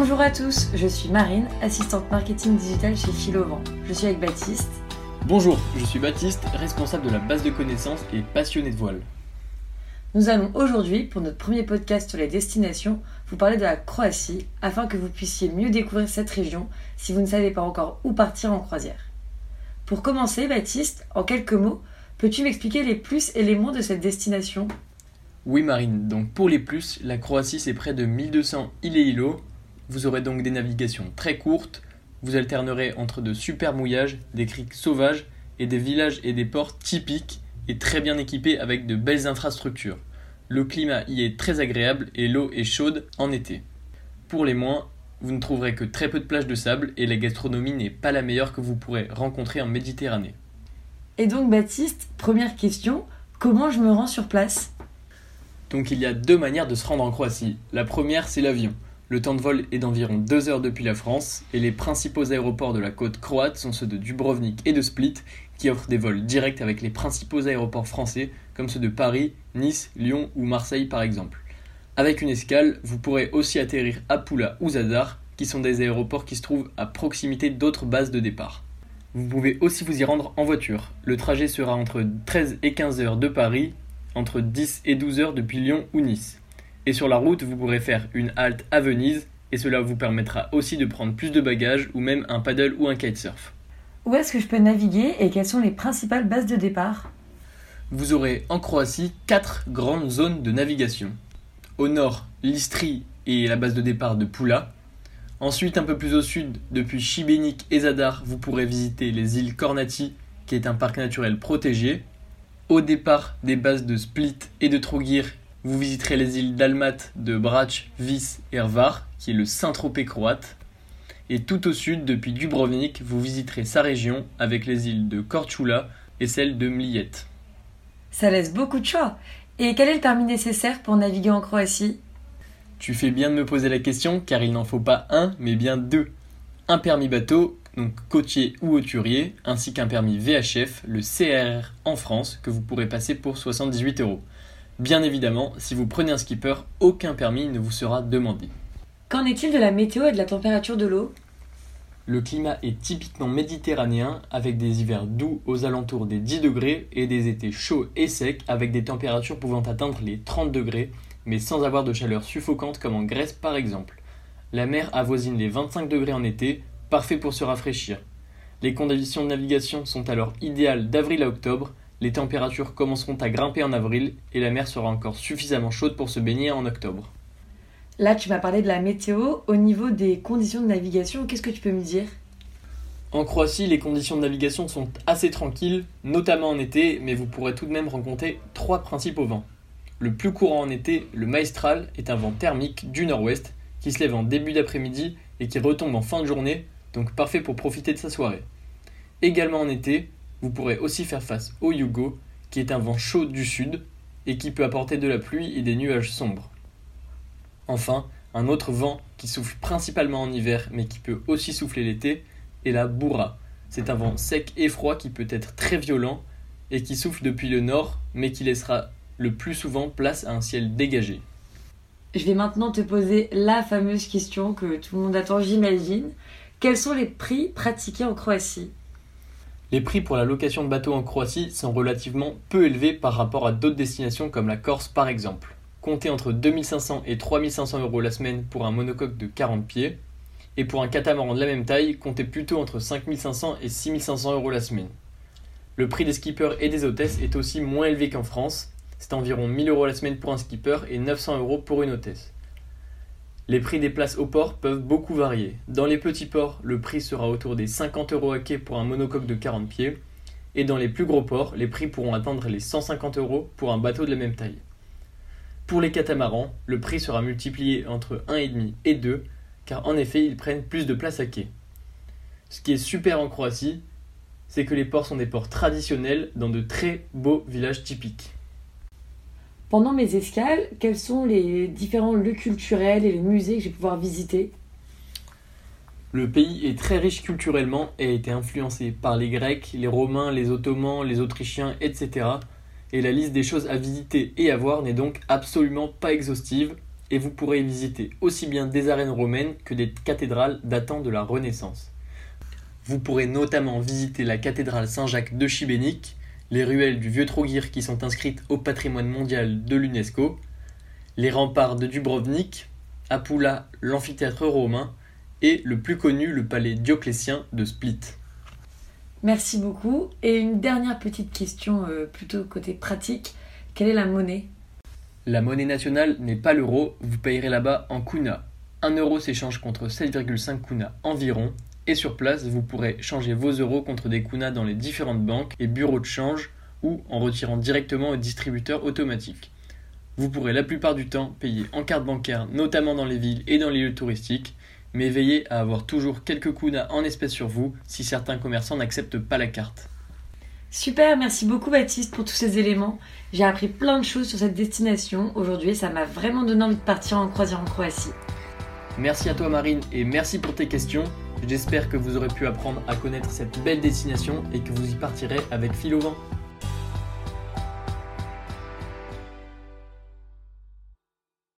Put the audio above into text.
Bonjour à tous, je suis Marine, assistante marketing digital chez Philovent. Je suis avec Baptiste. Bonjour, je suis Baptiste, responsable de la base de connaissances et passionné de voile. Nous allons aujourd'hui, pour notre premier podcast sur les destinations, vous parler de la Croatie afin que vous puissiez mieux découvrir cette région si vous ne savez pas encore où partir en croisière. Pour commencer, Baptiste, en quelques mots, peux-tu m'expliquer les plus et les moins de cette destination? Oui Marine, donc pour les plus, la Croatie c'est près de 1200 îles et îlots. Vous aurez donc des navigations très courtes, vous alternerez entre de super mouillages, des criques sauvages et des villages et des ports typiques et très bien équipés avec de belles infrastructures. Le climat y est très agréable et l'eau est chaude en été. Pour les moins, vous ne trouverez que très peu de plages de sable et la gastronomie n'est pas la meilleure que vous pourrez rencontrer en Méditerranée. Et donc Baptiste, première question, comment je me rends sur place? Donc il y a deux manières de se rendre en Croatie. La première, c'est l'avion. Le temps de vol est d'environ 2 heures depuis la France et les principaux aéroports de la côte croate sont ceux de Dubrovnik et de Split qui offrent des vols directs avec les principaux aéroports français comme ceux de Paris, Nice, Lyon ou Marseille par exemple. Avec une escale, vous pourrez aussi atterrir à Pula ou Zadar qui sont des aéroports qui se trouvent à proximité d'autres bases de départ. Vous pouvez aussi vous y rendre en voiture. Le trajet sera entre 13 et 15 heures de Paris, entre 10 et 12 heures depuis Lyon ou Nice. Et sur la route, vous pourrez faire une halte à Venise, et cela vous permettra aussi de prendre plus de bagages ou même un paddle ou un kitesurf. Où est-ce que je peux naviguer et quelles sont les principales bases de départ? Vous aurez en Croatie quatre grandes zones de navigation. Au nord, l'Istrie et la base de départ de Pula. Ensuite, un peu plus au sud, depuis Šibenik et Zadar, vous pourrez visiter les îles Kornati, qui est un parc naturel protégé. Au départ des bases de Split et de Trogir vous visiterez les îles d'Almat, de Brač, Vis et Rvar, qui est le Saint-Tropez croate. Et tout au sud, depuis Dubrovnik, vous visiterez sa région avec les îles de Korčula et celle de Mlijet. Ça laisse beaucoup de choix. Et quel est le permis nécessaire pour naviguer en Croatie? Tu fais bien de me poser la question car il n'en faut pas un, mais bien deux. Un permis bateau, donc côtier ou hauturier, ainsi qu'un permis VHF, le CRR en France, que vous pourrez passer pour 78 euros. Bien évidemment, si vous prenez un skipper, aucun permis ne vous sera demandé. Qu'en est-il de la météo et de la température de l'eau? Le climat est typiquement méditerranéen avec des hivers doux aux alentours des 10 degrés et des étés chauds et secs avec des températures pouvant atteindre les 30 degrés mais sans avoir de chaleur suffocante comme en Grèce par exemple. La mer avoisine les 25 degrés en été, parfait pour se rafraîchir. Les conditions de navigation sont alors idéales d'avril à octobre les températures commenceront à grimper en avril et la mer sera encore suffisamment chaude pour se baigner en octobre. Là, tu m'as parlé de la météo. Au niveau des conditions de navigation, qu'est-ce que tu peux me dire? En Croatie, les conditions de navigation sont assez tranquilles, notamment en été, mais vous pourrez tout de même rencontrer trois principaux vents. Le plus courant en été, le maestral, est un vent thermique du nord-ouest qui se lève en début d'après-midi et qui retombe en fin de journée, donc parfait pour profiter de sa soirée. Également en été, vous pourrez aussi faire face au Yugo, qui est un vent chaud du sud et qui peut apporter de la pluie et des nuages sombres. Enfin, un autre vent qui souffle principalement en hiver mais qui peut aussi souffler l'été est la bourra. C'est un vent sec et froid qui peut être très violent et qui souffle depuis le nord mais qui laissera le plus souvent place à un ciel dégagé. Je vais maintenant te poser la fameuse question que tout le monde attend, j'imagine. Quels sont les prix pratiqués en Croatie? Les prix pour la location de bateaux en Croatie sont relativement peu élevés par rapport à d'autres destinations comme la Corse par exemple. Comptez entre 2500 et 3500 euros la semaine pour un monocoque de 40 pieds, et pour un catamaran de la même taille, comptez plutôt entre 5500 et 6500 euros la semaine. Le prix des skippers et des hôtesses est aussi moins élevé qu'en France, c'est environ 1000 euros la semaine pour un skipper et 900 euros pour une hôtesse. Les prix des places au port peuvent beaucoup varier. Dans les petits ports, le prix sera autour des 50 euros à quai pour un monocoque de 40 pieds, et dans les plus gros ports, les prix pourront atteindre les 150 euros pour un bateau de la même taille. Pour les catamarans, le prix sera multiplié entre 1,5 et 2, car en effet, ils prennent plus de place à quai. Ce qui est super en Croatie, c'est que les ports sont des ports traditionnels dans de très beaux villages typiques. Pendant mes escales, quels sont les différents lieux culturels et les musées que je vais pouvoir visiter? Le pays est très riche culturellement et a été influencé par les Grecs, les Romains, les Ottomans, les Autrichiens, etc. Et la liste des choses à visiter et à voir n'est donc absolument pas exhaustive. et vous pourrez y visiter aussi bien des arènes romaines que des cathédrales datant de la Renaissance. Vous pourrez notamment visiter la cathédrale Saint-Jacques de Chibénic, les ruelles du Vieux Troguir qui sont inscrites au patrimoine mondial de l'UNESCO, les remparts de Dubrovnik, Apula, l'amphithéâtre romain et le plus connu, le palais Dioclétien de Split. Merci beaucoup. Et une dernière petite question, euh, plutôt côté pratique. Quelle est la monnaie? La monnaie nationale n'est pas l'euro, vous payerez là-bas en kuna. 1 euro s'échange contre 7,5 kuna environ, et sur place, vous pourrez changer vos euros contre des kunas dans les différentes banques et bureaux de change ou en retirant directement au distributeur automatique. Vous pourrez la plupart du temps payer en carte bancaire, notamment dans les villes et dans les lieux touristiques, mais veillez à avoir toujours quelques kunas en espèces sur vous si certains commerçants n'acceptent pas la carte. Super, merci beaucoup Baptiste pour tous ces éléments. J'ai appris plein de choses sur cette destination aujourd'hui et ça m'a vraiment donné envie de partir en croisière en Croatie. Merci à toi Marine et merci pour tes questions. J'espère que vous aurez pu apprendre à connaître cette belle destination et que vous y partirez avec fil au vent.